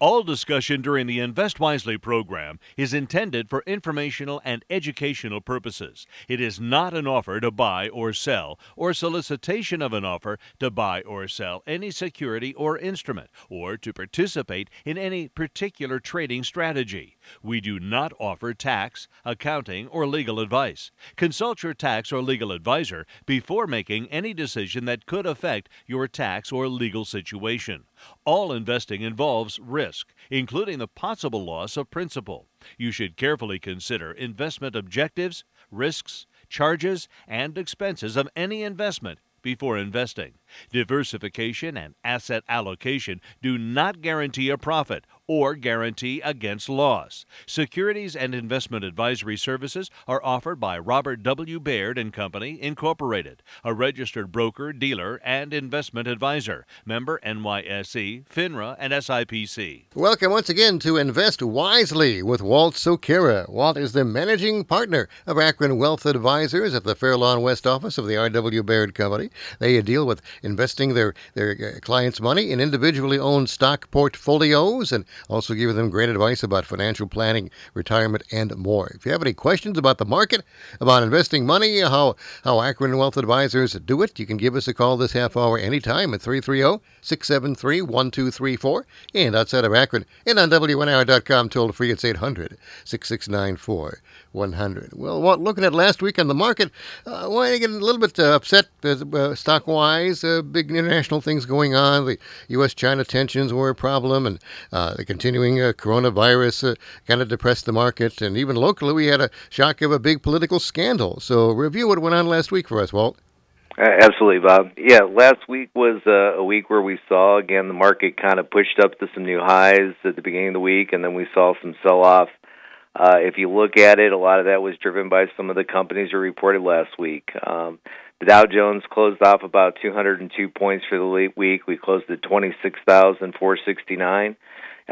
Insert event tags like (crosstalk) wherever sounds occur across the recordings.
All discussion during the Invest Wisely program is intended for informational and educational purposes. It is not an offer to buy or sell or solicitation of an offer to buy or sell any security or instrument or to participate in any particular trading strategy. We do not offer tax, accounting, or legal advice. Consult your tax or legal advisor before making any decision that could affect your tax or legal situation. All investing involves risk, including the possible loss of principal. You should carefully consider investment objectives, risks, charges, and expenses of any investment before investing. Diversification and asset allocation do not guarantee a profit or guarantee against loss. Securities and investment advisory services are offered by Robert W. Baird and Company, Incorporated, a registered broker, dealer, and investment advisor. Member NYSE, FINRA, and SIPC. Welcome once again to Invest Wisely with Walt Sekira. Walt is the managing partner of Akron Wealth Advisors at the Fairlawn West office of the R.W. Baird Company. They deal with investing their, their uh, clients' money in individually owned stock portfolios and also giving them great advice about financial planning, retirement, and more. If you have any questions about the market, about investing money, how, how Akron Wealth Advisors do it, you can give us a call this half hour anytime at 330 673 1234. And outside of Akron, and on WNIR.com, toll free, it's 800 669 100. Well, looking at last week on the market, uh, why are you getting a little bit uh, upset uh stock wise? Uh, big international things going on. The U.S. China tensions were a problem, and uh, the continuing coronavirus kind of depressed the market. And even locally, we had a shock of a big political scandal. So, review what went on last week for us, Walt. Absolutely, Bob. Yeah, last week was uh, a week where we saw again the market kind of pushed up to some new highs at the beginning of the week, and then we saw some sell off uh, if you look at it, a lot of that was driven by some of the companies that reported last week. Um, the Dow Jones closed off about 202 points for the week. We closed at 26,469,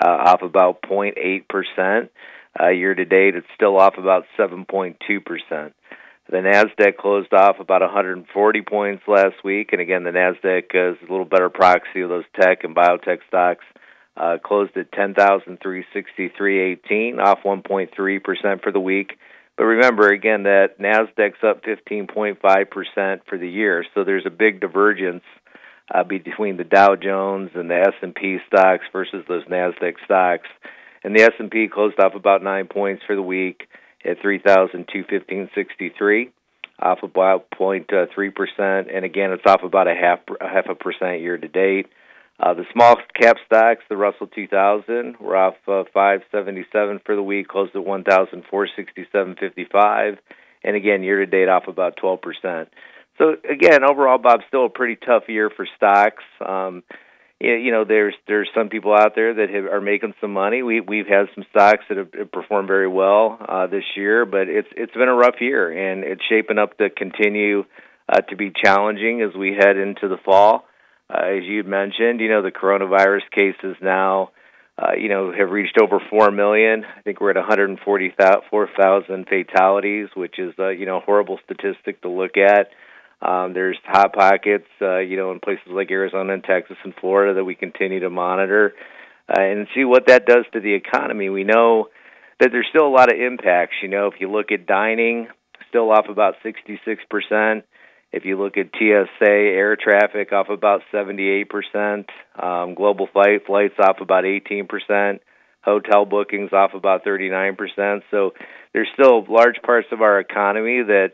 uh, off about 0.8 percent. Uh, year to date, it's still off about 7.2 percent. The Nasdaq closed off about 140 points last week, and again, the Nasdaq is a little better proxy of those tech and biotech stocks uh, closed at 10,363.18, off 1.3 percent for the week. But remember, again, that Nasdaq's up 15.5 percent for the year, so there's a big divergence uh, between the Dow Jones and the S&P stocks versus those Nasdaq stocks. And the S&P closed off about nine points for the week at 3,215.63, off about 0.3 percent, and again, it's off about a half a half a percent year to date. Uh, the small cap stocks, the Russell 2000, were off uh, 577 for the week, closed at 1,467.55, and again year to date off about 12 percent. So again, overall, Bob, still a pretty tough year for stocks. Um, you know, there's there's some people out there that have, are making some money. We we've had some stocks that have, have performed very well uh, this year, but it's it's been a rough year, and it's shaping up to continue uh, to be challenging as we head into the fall. Uh, as you mentioned, you know, the coronavirus cases now, uh, you know, have reached over 4 million. I think we're at 144,000 fatalities, which is, uh, you know, a horrible statistic to look at. Um, there's hot pockets, uh, you know, in places like Arizona and Texas and Florida that we continue to monitor uh, and see what that does to the economy. We know that there's still a lot of impacts. You know, if you look at dining, still off about 66 percent. If you look at TSA air traffic off about 78%, um, global flight flights off about 18%, hotel bookings off about 39%. So there's still large parts of our economy that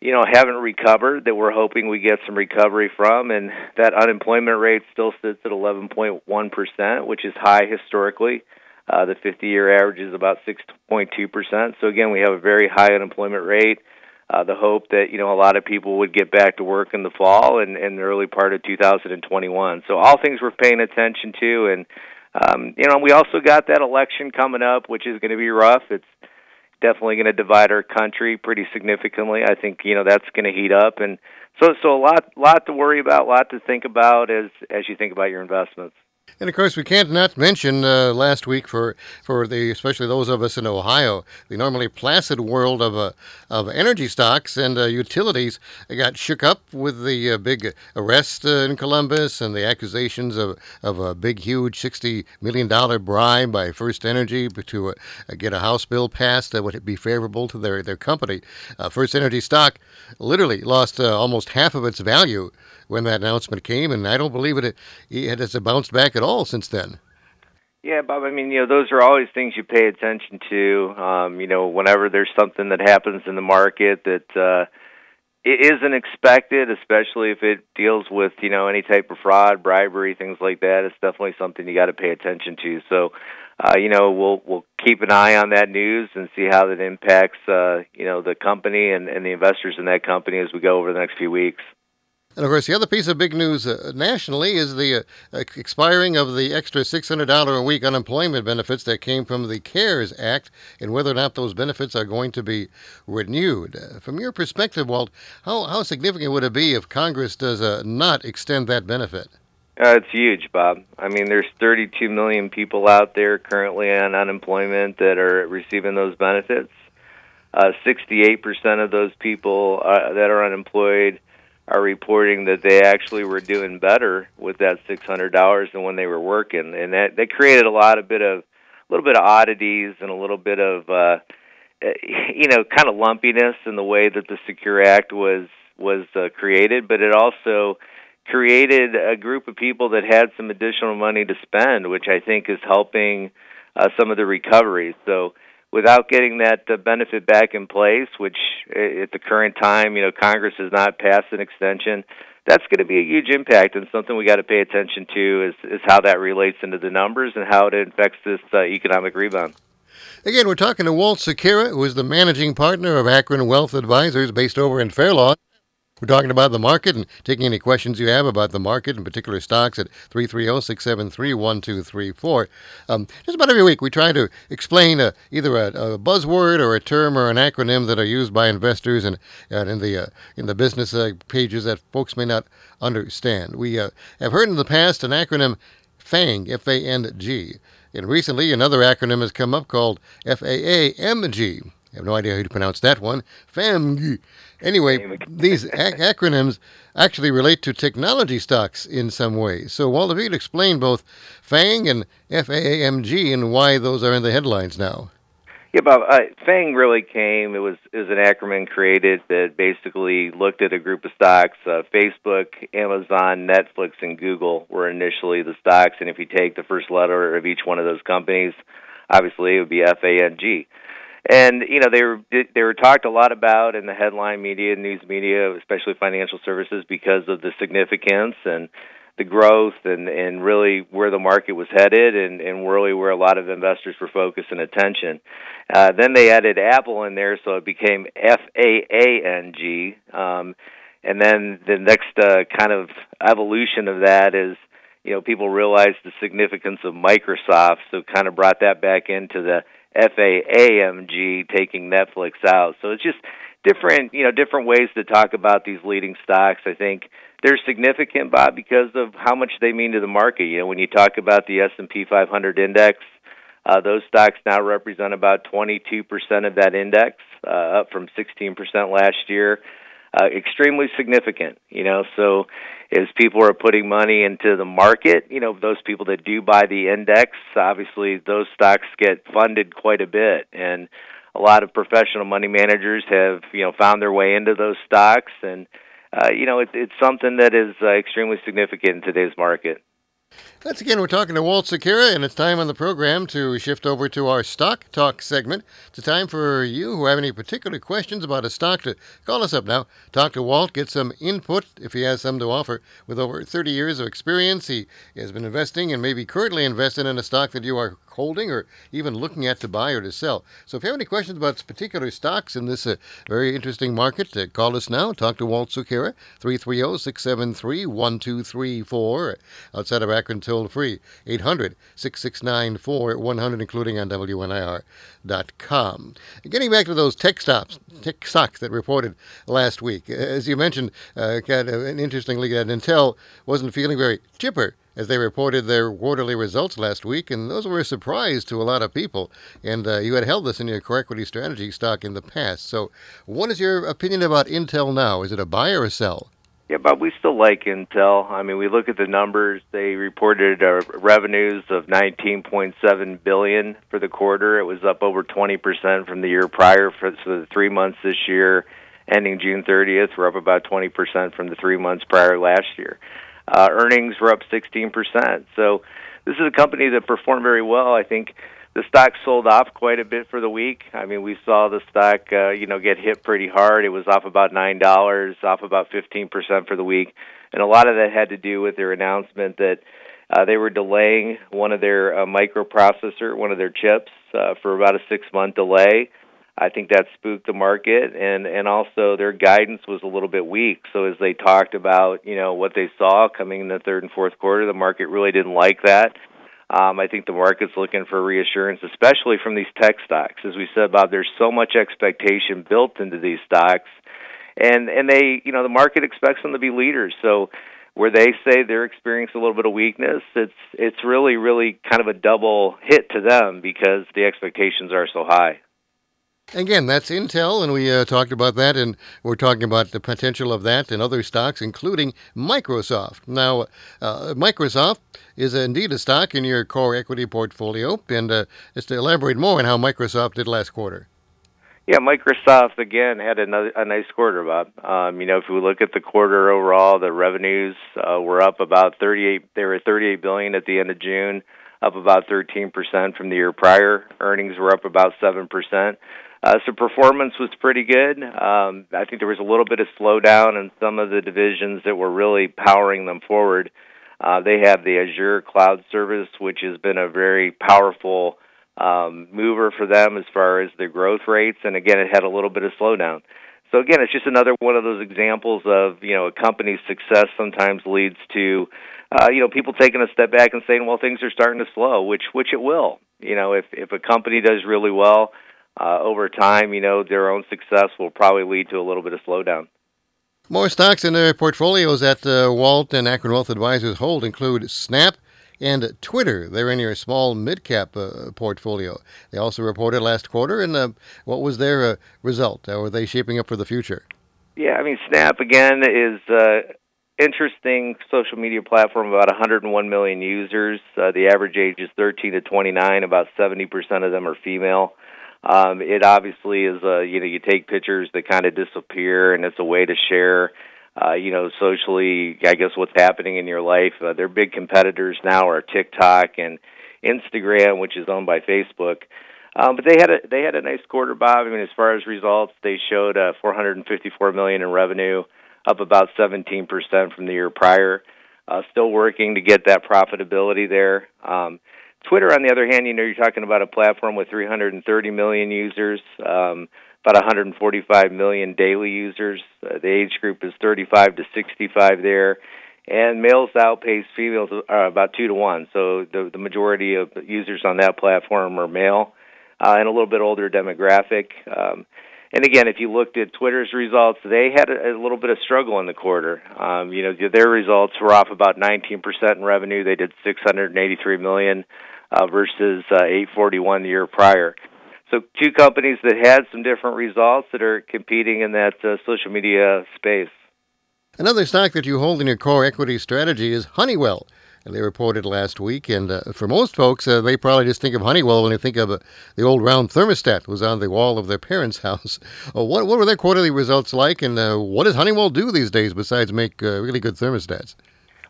you know haven't recovered that we're hoping we get some recovery from and that unemployment rate still sits at 11.1%, which is high historically. Uh, the 50 year average is about 6.2%. So again, we have a very high unemployment rate uh, the hope that you know a lot of people would get back to work in the fall and, and the early part of 2021. So all things we're paying attention to, and um, you know we also got that election coming up, which is going to be rough. It's definitely going to divide our country pretty significantly. I think you know that's going to heat up, and so so a lot lot to worry about, a lot to think about as as you think about your investments. And of course, we can't not mention uh, last week for for the especially those of us in Ohio, the normally placid world of uh, of energy stocks and uh, utilities got shook up with the uh, big arrest uh, in Columbus and the accusations of of a big, huge sixty million dollar bribe by First Energy to uh, get a House bill passed that would be favorable to their their company. First Energy stock literally lost almost half of its value when that announcement came, and I don't believe it, it has bounced back at all since then. Yeah, Bob. I mean, you know, those are always things you pay attention to. Um, you know, whenever there's something that happens in the market that uh, it isn't expected, especially if it deals with you know any type of fraud, bribery, things like that. It's definitely something you got to pay attention to. So, uh, you know, we'll we'll keep an eye on that news and see how that impacts uh, you know the company and, and the investors in that company as we go over the next few weeks. And of course, the other piece of big news uh, nationally is the uh, expiring of the extra $600 a week unemployment benefits that came from the CARES Act and whether or not those benefits are going to be renewed. Uh, from your perspective, Walt, how, how significant would it be if Congress does uh, not extend that benefit? Uh, it's huge, Bob. I mean, there's 32 million people out there currently on unemployment that are receiving those benefits. Uh, 68% of those people uh, that are unemployed are reporting that they actually were doing better with that six hundred dollars than when they were working, and that that created a lot of bit of a little bit of oddities and a little bit of uh, eh, (laughs) you know kind of lumpiness in the way that the Secure Act was was uh, created, but it also created a group of people that had some additional money to spend, which I think is helping uh, some of the recovery. So without getting that uh, benefit back in place, which uh, at the current time, you know, Congress has not passed an extension. That's going to be a huge impact, and something we got to pay attention to is is how that relates into the numbers and how it affects this uh, economic rebound. Again, we're talking to Walt Sekira, who is the managing partner of Akron Wealth Advisors, based over in Fairlawn. We're talking about the market and taking any questions you have about the market and particular stocks at 330 673 1234. Um, just about every week, we try to explain uh, either a, a, buzzword or a term or an acronym that are used by investors and, and in, the, uh, in the business uh, pages that folks may not understand. We uh, have heard in the past an acronym FANG, F A N G. And recently, another acronym has come up called FAAMG. I have no idea how to pronounce that one. FAMG. Anyway, these ac- (laughs) acronyms actually relate to technology stocks in some way. So, Walt, if you could explain both FANG and FAAMG and why those are in the headlines now. Yeah, Bob. Uh, FANG really came. It was it was an acronym created that basically looked at a group of stocks. Uh, Facebook, Amazon, Netflix, and Google were initially the stocks. And if you take the first letter of each one of those companies, obviously it would be FANG and you know they were they were talked a lot about in the headline media, news media, especially financial services, because of the significance and the growth and and really where the market was headed and and really where a lot of investors were focused and attention. Uh, then they added Apple in there, so it became F A A N G. Um, and then the next uh, kind of evolution of that is you know people realized the significance of Microsoft, so kind of brought that back into the FAAMG taking Netflix out. So it's just different, you know, different ways to talk about these leading stocks. I think they're significant, Bob, because of how much they mean to the market. You know, when you talk about the S&P 500 index, uh, those stocks now represent about 22% of that index, uh, up from 16% last year uh, extremely significant. You know, so as people are putting money into the market, you know, those people that do buy the index, obviously those stocks get funded quite a bit, and a lot of professional money managers have you know found their way into those stocks, and uh, you know, it, it's something that is uh, extremely significant in today's market. Once again, we're talking to Walt Sekira, and it's time on the program to shift over to our Stock Talk segment. It's a time for you who have any particular questions about a stock to call us up now. Talk to Walt, get some input if he has some to offer. With over 30 years of experience, he has been investing and maybe currently invested in a stock that you are holding or even looking at to buy or to sell. So if you have any questions about particular stocks in this uh, very interesting market, uh, call us now. Talk to Walt Sekira, 330 673 1234. Outside of Akron, toll free, 800 669 4100, including on WNIR.com. Getting back to those tech stocks, tech stocks that reported last week. As you mentioned, uh, kind of, interestingly, that Intel wasn't feeling very chipper as they reported their quarterly results last week, and those were a surprise to a lot of people. And uh, you had held this in your core equity strategy stock in the past. So, what is your opinion about Intel now? Is it a buy or a sell? Yeah, but we still like Intel. I mean, we look at the numbers. They reported uh, revenues of 19.7 billion for the quarter. It was up over 20% from the year prior for, for the 3 months this year ending June 30th. We're up about 20% from the 3 months prior last year. Uh, earnings were up 16%. So this is a company that performed very well. I think the stock sold off quite a bit for the week. I mean, we saw the stock, uh, you know, get hit pretty hard. It was off about nine dollars, off about fifteen percent for the week, and a lot of that had to do with their announcement that uh, they were delaying one of their uh, microprocessor, one of their chips, uh, for about a six month delay. I think that spooked the market, and and also their guidance was a little bit weak. So as they talked about, you know, what they saw coming in the third and fourth quarter, the market really didn't like that. Um, I think the market's looking for reassurance, especially from these tech stocks. As we said, Bob, there's so much expectation built into these stocks, and and they, you know, the market expects them to be leaders. So where they say they're experiencing a little bit of weakness, it's it's really really kind of a double hit to them because the expectations are so high. Again, that's Intel, and we uh, talked about that, and we're talking about the potential of that and other stocks, including Microsoft. Now, uh, Microsoft is indeed a stock in your core equity portfolio, and uh, just to elaborate more on how Microsoft did last quarter. Yeah, Microsoft again had another a nice quarter, Bob. Um, you know, if we look at the quarter overall, the revenues uh, were up about 38. They were 38 billion at the end of June, up about 13 percent from the year prior. Earnings were up about seven percent. Uh, so performance was pretty good. Um, I think there was a little bit of slowdown in some of the divisions that were really powering them forward. Uh, they have the Azure cloud service, which has been a very powerful um, mover for them as far as their growth rates. And again, it had a little bit of slowdown. So again, it's just another one of those examples of you know a company's success sometimes leads to uh, you know people taking a step back and saying, well, things are starting to slow, which which it will. You know, if if a company does really well uh, over time, you know, their own success will probably lead to a little bit of slowdown. More stocks in their portfolios that uh, Walt and Akron Wealth Advisors hold include Snap and Twitter. They're in your small mid cap uh, portfolio. They also reported last quarter, and uh, what was their uh, result? How are they shaping up for the future? Yeah, I mean, Snap again is uh, interesting social media platform. About 101 million users. Uh, the average age is 13 to 29. About 70 percent of them are female. Um, it obviously is a you know you take pictures that kind of disappear, and it's a way to share. Uh, you know, socially, I guess what's happening in your life. Uh, their big competitors now are TikTok and Instagram, which is owned by Facebook. Um, but they had a they had a nice quarter, Bob. I mean, as far as results, they showed uh, 454 million in revenue, up about 17 percent from the year prior. Uh, still working to get that profitability there. Um, Twitter, on the other hand, you know, you're talking about a platform with 330 million users, um, about 145 million daily users. Uh, the age group is 35 to 65 there, and males outpace females uh, about two to one. So the the majority of users on that platform are male, uh, and a little bit older demographic. Um, and again, if you looked at Twitter's results, they had a, a little bit of struggle in the quarter. Um, you know, their results were off about 19% in revenue. They did 683 million uh, versus uh, 841 the year prior. So two companies that had some different results that are competing in that uh, social media space. Another stock that you hold in your core equity strategy is Honeywell. They reported last week, and uh, for most folks, uh, they probably just think of Honeywell when they think of uh, the old round thermostat that was on the wall of their (laughs) parents' house. Uh, what, what were their quarterly results like, and uh, what does Honeywell do these days besides make uh, really good thermostats?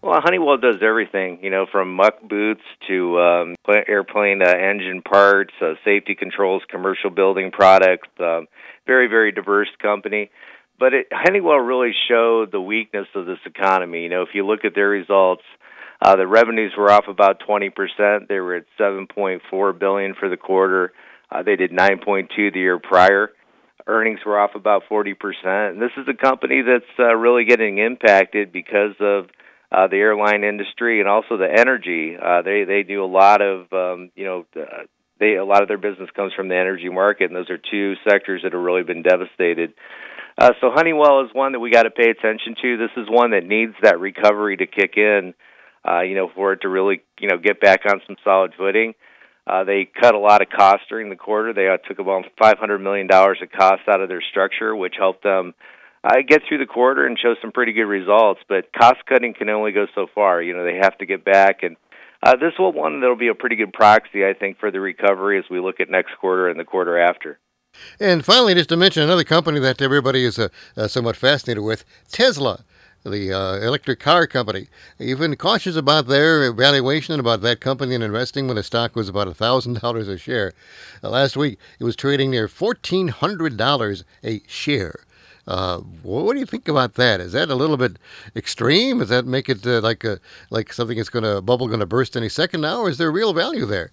Well, Honeywell does everything, you know, from muck boots to um, airplane uh, engine parts, uh, safety controls, commercial building products. Um, very, very diverse company. But it, Honeywell really showed the weakness of this economy. You know, if you look at their results, uh, the revenues were off about 20%. They were at 7.4 billion for the quarter. Uh, they did 9.2 the year prior. Earnings were off about 40%. And this is a company that's uh, really getting impacted because of uh, the airline industry and also the energy. Uh, they they do a lot of um, you know uh, they a lot of their business comes from the energy market, and those are two sectors that have really been devastated. Uh, so Honeywell is one that we got to pay attention to. This is one that needs that recovery to kick in. Uh, you know, for it to really, you know, get back on some solid footing. Uh, they cut a lot of costs during the quarter. They uh, took about $500 million of costs out of their structure, which helped them uh, get through the quarter and show some pretty good results. But cost cutting can only go so far. You know, they have to get back. And uh, this will one that'll be a pretty good proxy, I think, for the recovery as we look at next quarter and the quarter after. And finally, just to mention another company that everybody is uh, uh, somewhat fascinated with Tesla the uh, electric car company. You've been cautious about their valuation and about that company and investing when the stock was about $1,000 a share. Uh, last week, it was trading near $1,400 a share. Uh, what do you think about that? Is that a little bit extreme? Does that make it uh, like a, like something that's going to bubble going to burst any second now, or is there real value there?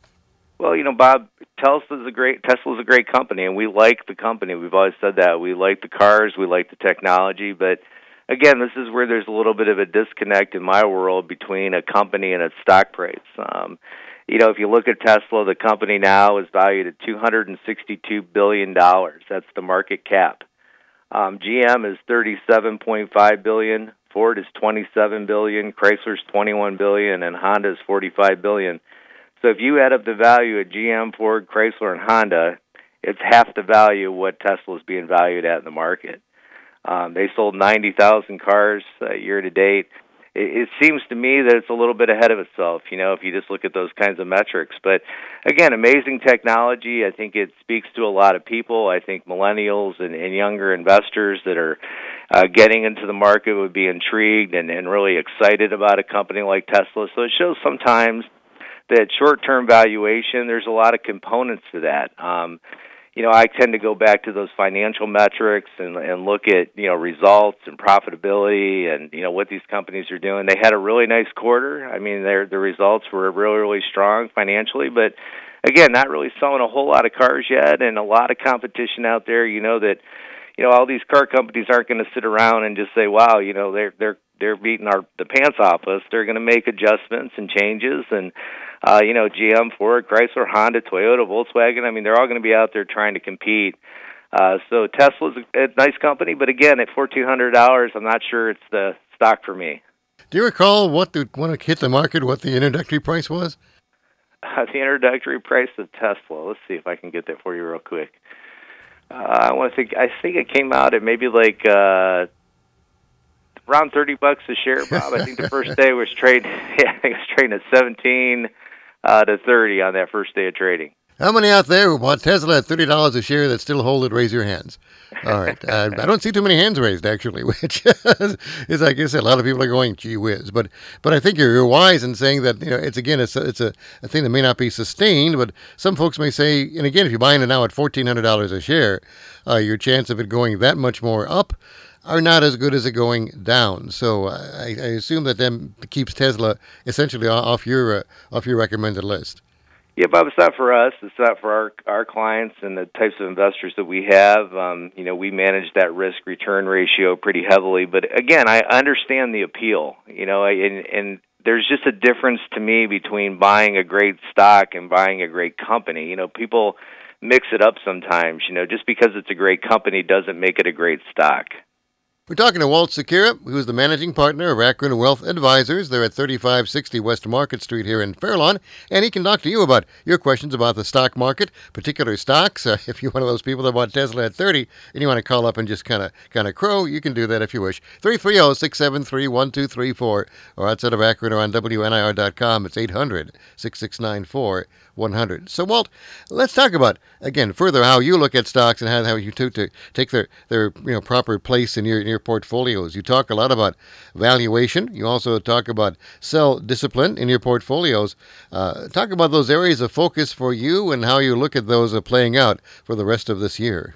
Well, you know, Bob, Tesla's a great Tesla's a great company, and we like the company. We've always said that we like the cars, we like the technology, but again, this is where there's a little bit of a disconnect in my world between a company and its stock price. Um, you know, if you look at Tesla, the company now is valued at 262 billion dollars. That's the market cap. Um, GM is 37.5 billion. Ford is 27 billion. Chrysler's 21 billion, and Honda is 45 billion. So if you add up the value of GM, Ford, Chrysler, and Honda, it's half the value of what Tesla is being valued at in the market. Um, they sold 90,000 cars uh, year to date. It, it seems to me that it's a little bit ahead of itself, you know, if you just look at those kinds of metrics. But again, amazing technology. I think it speaks to a lot of people. I think millennials and, and younger investors that are uh, getting into the market would be intrigued and, and really excited about a company like Tesla. So it shows sometimes that short term valuation, there's a lot of components to that. Um, you know, I tend to go back to those financial metrics and and look at you know results and profitability and you know what these companies are doing. They had a really nice quarter. I mean, their the results were really really strong financially, but again, not really selling a whole lot of cars yet, and a lot of competition out there. You know that you know all these car companies aren't going to sit around and just say, "Wow, you know they're they're they're beating our the pants off us." They're going to make adjustments and changes and uh, you know, GM, Ford, Chrysler, Honda, Toyota, Volkswagen. I mean, they're all going to be out there trying to compete. Uh, so Tesla's a, a nice company, but again, at fourteen hundred dollars, I'm not sure it's the stock for me. Do you recall what the when it hit the market, what the introductory price was? Uh, the introductory price of Tesla. Let's see if I can get that for you real quick. Uh, I want to think. I think it came out at maybe like uh, around thirty bucks a share, Bob. I think the first day was trading. (laughs) Yeah, I think it was trading at seventeen uh, to 30 on that first day of trading. How many out there who bought Tesla at thirty dollars a share that still hold it? Raise your hands. All right, (laughs) uh, I don't see too many hands raised actually, (laughs) which is like I said, a lot of people are going gee whiz. But but I think you're, you're wise in saying that you know it's again it's a, it's a, a thing that may not be sustained. But some folks may say, and again, if you're buying it now at fourteen hundred dollars a share, uh, your chance of it going that much more up are not as good as it going down. So I, I assume that then keeps Tesla essentially off your uh, off your recommended list. Yeah, Bob, it's not for us. It's not for our our clients and the types of investors that we have. Um, you know, we manage that risk return ratio pretty heavily. But again, I understand the appeal. You know, and and there's just a difference to me between buying a great stock and buying a great company. You know, people mix it up sometimes. You know, just because it's a great company doesn't make it a great stock. We're talking to Walt Sekira, who's the managing partner of Akron Wealth Advisors. They're at 3560 West Market Street here in Fairlawn, and he can talk to you about your questions about the stock market, particular stocks. Uh, (laughs) if you're one of those people that bought Tesla at 30 and you want to call up and just kind of kind of crow, you can do that if you wish. 330-673-1234 or outside of Akron or on WNIR.com. It's 800 669 100. So, Walt, let's talk about again further how you look at stocks and how, how you to, to take their their you know proper place in your in your portfolios. You talk a lot about valuation. You also talk about sell discipline in your portfolios. Uh, talk about those areas of focus for you and how you look at those playing out for the rest of this year.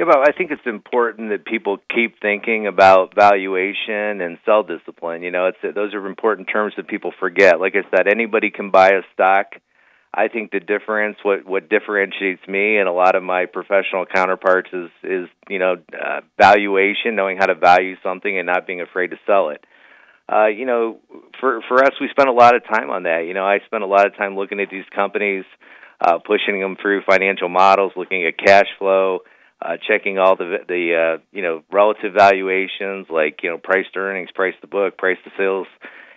Yeah, but I think it's important that people keep thinking about valuation and sell discipline. You know, it's those are important terms that people forget. Like I said, anybody can buy a stock I think the difference, what what differentiates me and a lot of my professional counterparts is is you know uh, valuation, knowing how to value something and not being afraid to sell it. Uh, you know, for for us, we spend a lot of time on that. You know, I spend a lot of time looking at these companies, uh, pushing them through financial models, looking at cash flow, uh, checking all the the uh, you know relative valuations like you know price to earnings, price to book, price to sales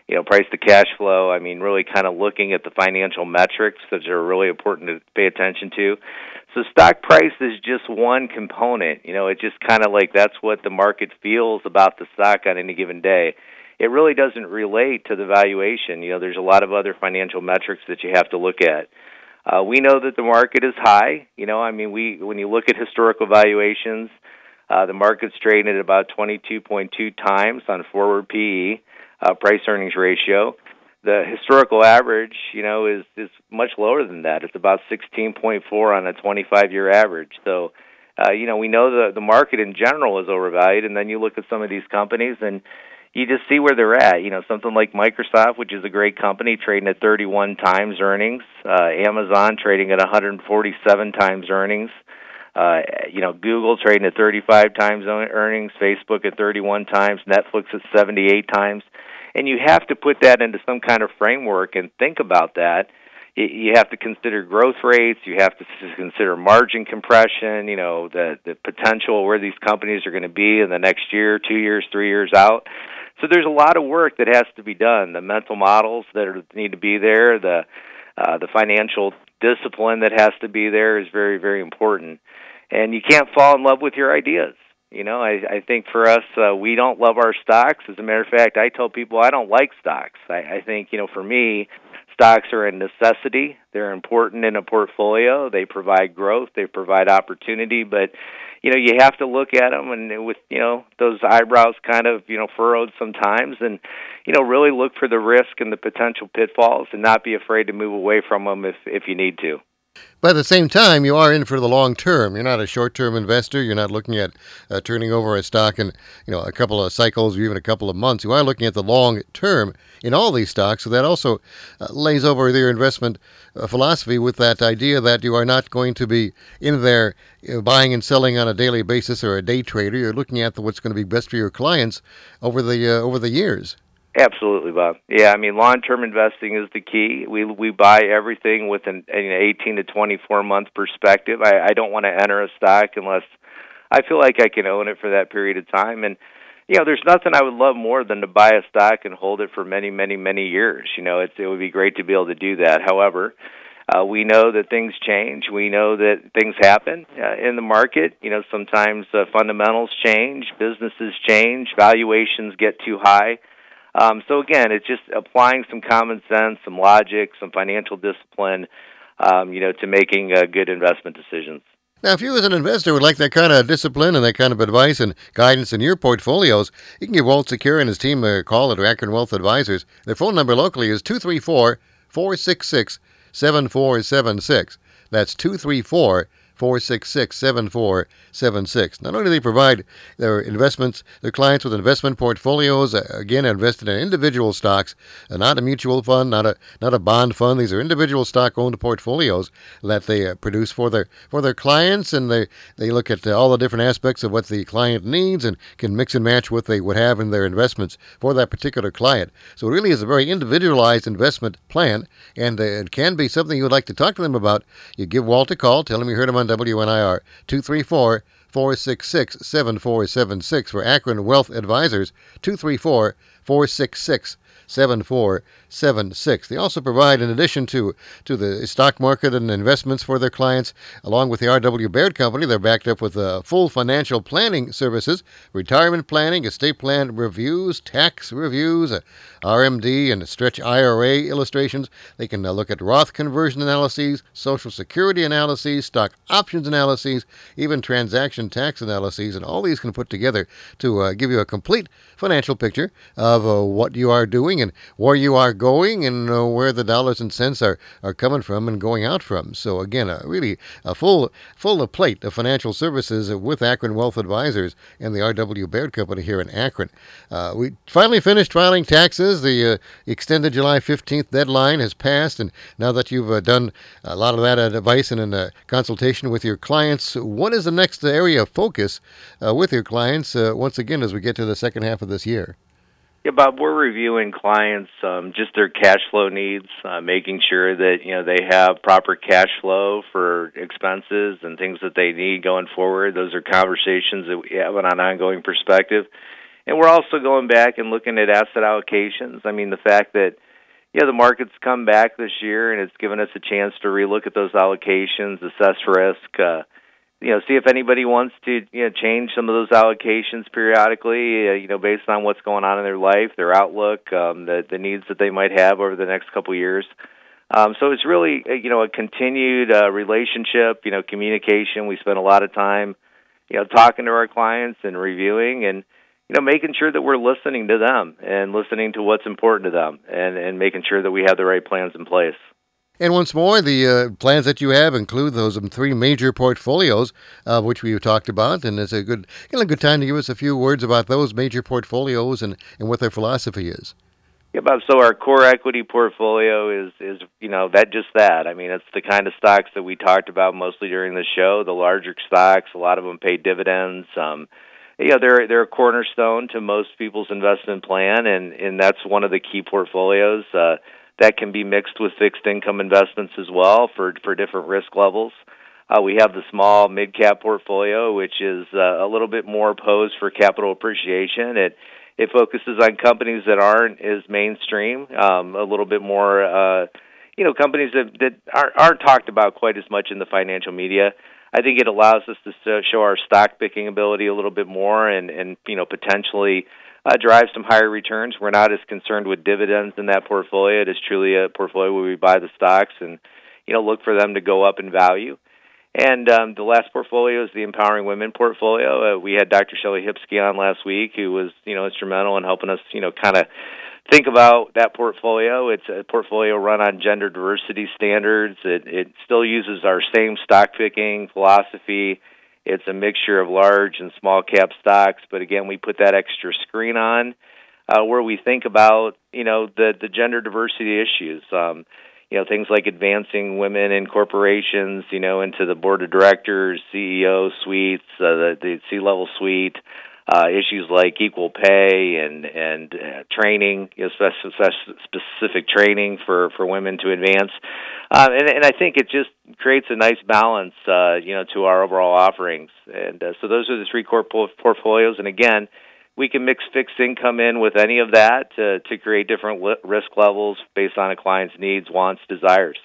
you know, price to cash flow. I mean, really kind of looking at the financial metrics that are really important to pay attention to. So stock price is just one component. You know, it's just kind of like that's what the market feels about the stock on any given day. It really doesn't relate to the valuation. You know, there's a lot of other financial metrics that you have to look at. Uh, we know that the market is high. You know, I mean, we when you look at historical valuations, uh, the market's trading at about 22.2 times on forward PE, uh, price earnings ratio the historical average, you know, is is much lower than that. It's about 16.4 on a 25-year average. So, uh, you know, we know the the market in general is overvalued, and then you look at some of these companies and you just see where they're at. You know, something like Microsoft, which is a great company, trading at 31 times earnings. Uh, Amazon trading at 147 times earnings. Uh, you know, Google trading at 35 times earnings. Facebook at 31 times. Netflix at 78 times and you have to put that into some kind of framework and think about that. You have to consider growth rates. You have to consider margin compression you know the the potential where these companies are going to be in the next year two years three years out. So there's a lot of work that has to be done. The mental models that are, need to be there the uh, the financial discipline that has to be there is very very important. And you can't fall in love with your ideas you know, I, I think for us, uh, we don't love our stocks. As a matter of fact, I tell people I don't like stocks. I, I think, you know, for me, stocks are a necessity. They're important in a portfolio. They provide growth. They provide opportunity. But, you know, you have to look at them and with, you know, those eyebrows kind of, you know, furrowed sometimes and, you know, really look for the risk and the potential pitfalls and not be afraid to move away from them if, if you need to. But at the same time, you are in for the long term. You're not a short-term investor. You're not looking at uh, turning over a stock in you know a couple of cycles or even a couple of months. You are looking at the long term in all these stocks. So that also uh, lays over your investment uh, philosophy with that idea that you are not going to be in there you know, buying and selling on a daily basis or a day trader. You're looking at the, what's going to be best for your clients over the uh, over the years. Absolutely, Bob. Yeah, I mean, long-term investing is the key. We we buy everything with an, an 18 to 24 month perspective. I, I don't want to enter a stock unless I feel like I can own it for that period of time. And you know, there's nothing I would love more than to buy a stock and hold it for many, many, many years. You know, it's it would be great to be able to do that. However, uh, we know that things change. We know that things happen uh, in the market. You know, sometimes uh, fundamentals change, businesses change, valuations get too high um, so again, it's just applying some common sense, some logic, some financial discipline, um, you know, to making uh, good investment decisions. Now, if you as an investor would like that kind of discipline and that kind of advice and guidance in your portfolios, you can give Walt Sekira and his team a call at Akron Wealth Advisors. Their phone number locally is 234 466 7476. That's 234 466 7476. Not only do they provide their investments, their clients with investment portfolios, uh, again, invested in individual stocks, uh, not a mutual fund, not a not a bond fund. These are individual stock owned portfolios that they uh, produce for their for their clients, and they, they look at all the different aspects of what the client needs and can mix and match what they would have in their investments for that particular client. So it really is a very individualized investment plan, and it can be something you would like to talk to them about. You give Walt a call, tell him you heard him on WNIR 234 466 7476 for Akron Wealth Advisors 234 466 7476. They also provide, in addition to, to the stock market and investments for their clients, along with the R.W. Baird Company, they're backed up with uh, full financial planning services, retirement planning, estate plan reviews, tax reviews, uh, RMD and stretch IRA illustrations. They can uh, look at Roth conversion analyses, Social Security analyses, stock options analyses, even transaction tax analyses, and all these can put together to uh, give you a complete financial picture of uh, what you are doing and where you are going and uh, where the dollars and cents are, are coming from and going out from. So again, uh, really a full full plate of financial services with Akron Wealth Advisors and the R.W. Baird Company here in Akron. Uh, we finally finished filing taxes. The uh, extended July 15th deadline has passed, and now that you've uh, done a lot of that advice and in consultation with your clients, what is the next area of focus with your clients once again as we get to the second half of this year? Yeah, Bob, we're reviewing clients um, just their cash flow needs, uh, making sure that you know they have proper cash flow for expenses and things that they need going forward. Those are conversations that we have on an ongoing perspective. and we're also going back and looking at asset allocations. I mean, the fact that yeah, the market's come back this year, and it's given us a chance to relook at those allocations, assess risk. Uh, you know, see if anybody wants to you know change some of those allocations periodically. Uh, you know, based on what's going on in their life, their outlook, um, the the needs that they might have over the next couple of years. Um, so it's really uh, you know a continued uh, relationship. You know, communication. We spend a lot of time, you know, talking to our clients and reviewing and you know making sure that we're listening to them and listening to what's important to them and and making sure that we have the right plans in place. And once more, the uh, plans that you have include those um, three major portfolios, uh, which we've talked about, and it's a good, you know, good time to give us a few words about those major portfolios and, and what their philosophy is. Yeah, Bob. So our core equity portfolio is is you know that just that. I mean, it's the kind of stocks that we talked about mostly during the show. The larger stocks, a lot of them pay dividends. Um, they're they're a cornerstone to most people's investment plan, and and that's one of the key portfolios. Uh, that can be mixed with fixed income investments as well for for different risk levels. Uh, we have the small mid cap portfolio, which is uh, a little bit more posed for capital appreciation. It it focuses on companies that aren't as mainstream, um, a little bit more, uh, you know, companies that that aren't, aren't talked about quite as much in the financial media. I think it allows us to show our stock picking ability a little bit more, and and you know potentially uh, drive some higher returns. We're not as concerned with dividends in that portfolio. It is truly a portfolio where we buy the stocks and you know look for them to go up in value. And um, the last portfolio is the Empowering Women portfolio. Uh, we had Dr. Shelley Hipsky on last week, who was you know instrumental in helping us you know kind of think about that portfolio. It's a portfolio run on gender diversity standards. It it still uses our same stock picking philosophy it's a mixture of large and small cap stocks, but again, we put that extra screen on uh, where we think about you know the the gender diversity issues. Um, you know things like advancing women in corporations, you know, into the board of directors, CEO suites, uh, the the C level suite. Uh, issues like equal pay and and uh, training, you know, specific, training for for women to advance. Uh, and, and I think it just creates a nice balance, uh, you know, to our overall offerings. And uh, so those are the three core portfolios. And again, we can mix fixed income in with any of that to, to create different risk levels based on a client's needs, wants, desires.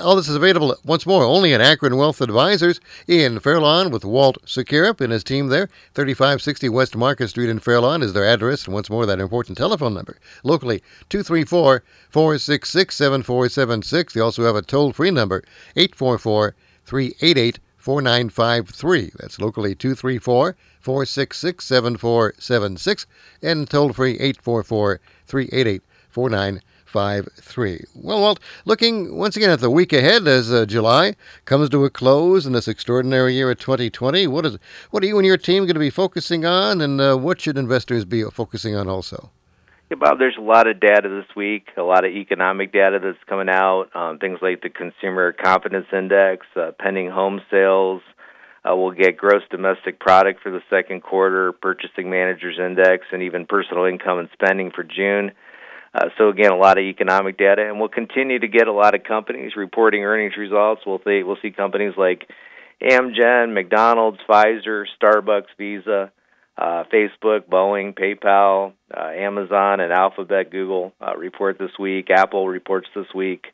All this is available once more only at Akron Wealth Advisors in Fairlawn with Walt Sekirup and his team there. 3560 West Market Street in Fairlawn is their address. And once more, that important telephone number. Locally, 234 466 7476. They also have a toll free number, 844 388 4953. That's locally 234 466 7476 and toll free 844 388 4953 five three. Well, Walt, looking once again at the week ahead as uh, July comes to a close in this extraordinary year of 2020, what is what are you and your team going to be focusing on, and uh, what should investors be focusing on also? Yeah, Bob, there's a lot of data this week, a lot of economic data that's coming out, um, things like the Consumer Confidence Index, uh, pending home sales. Uh, we'll get gross domestic product for the second quarter, purchasing managers index, and even personal income and spending for June. Uh, so again, a lot of economic data, and we'll continue to get a lot of companies reporting earnings results. We'll see we'll see companies like Amgen, McDonald's, Pfizer, Starbucks, Visa, uh, Facebook, Boeing, PayPal, uh, Amazon, and Alphabet, Google uh, report this week. Apple reports this week.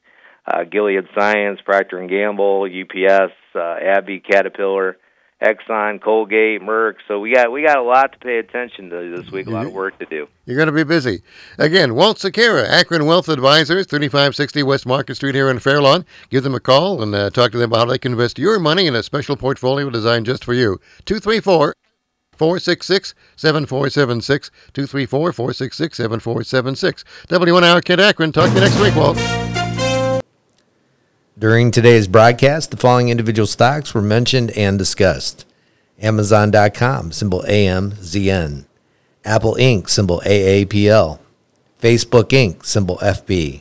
Uh, Gilead Science, Procter and Gamble, UPS, uh, AbbVie, Caterpillar, Exxon, Colgate, Merck. So we got we got a lot to pay attention to this week. A lot of work to do. You're going to be busy. Again, Walt Sekira, Akron Wealth Advisors, 3560 West Market Street here in Fairlawn. Give them a call and uh, talk to them about how they can invest your money in a special portfolio designed just for you. 234 466 7476. 234 466 7476. WNIR Kent Akron. Talk to you next week, Walt. During today's broadcast, the following individual stocks were mentioned and discussed Amazon.com, symbol AMZN. Apple Inc., symbol AAPL. Facebook Inc., symbol FB.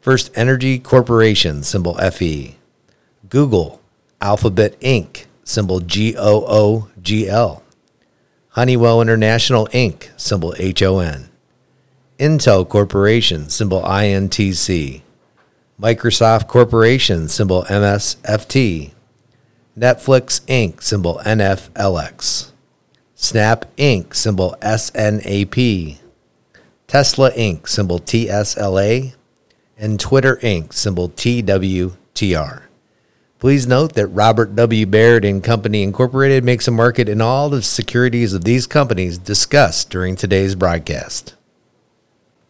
First Energy Corporation, symbol FE. Google, Alphabet Inc., symbol GOOGL. Honeywell International Inc., symbol HON. Intel Corporation, symbol INTC. Microsoft Corporation, symbol MSFT. Netflix Inc., symbol NFLX. Snap Inc., symbol SNAP, Tesla Inc., symbol TSLA, and Twitter Inc., symbol TWTR. Please note that Robert W. Baird and Company Incorporated makes a market in all the securities of these companies discussed during today's broadcast.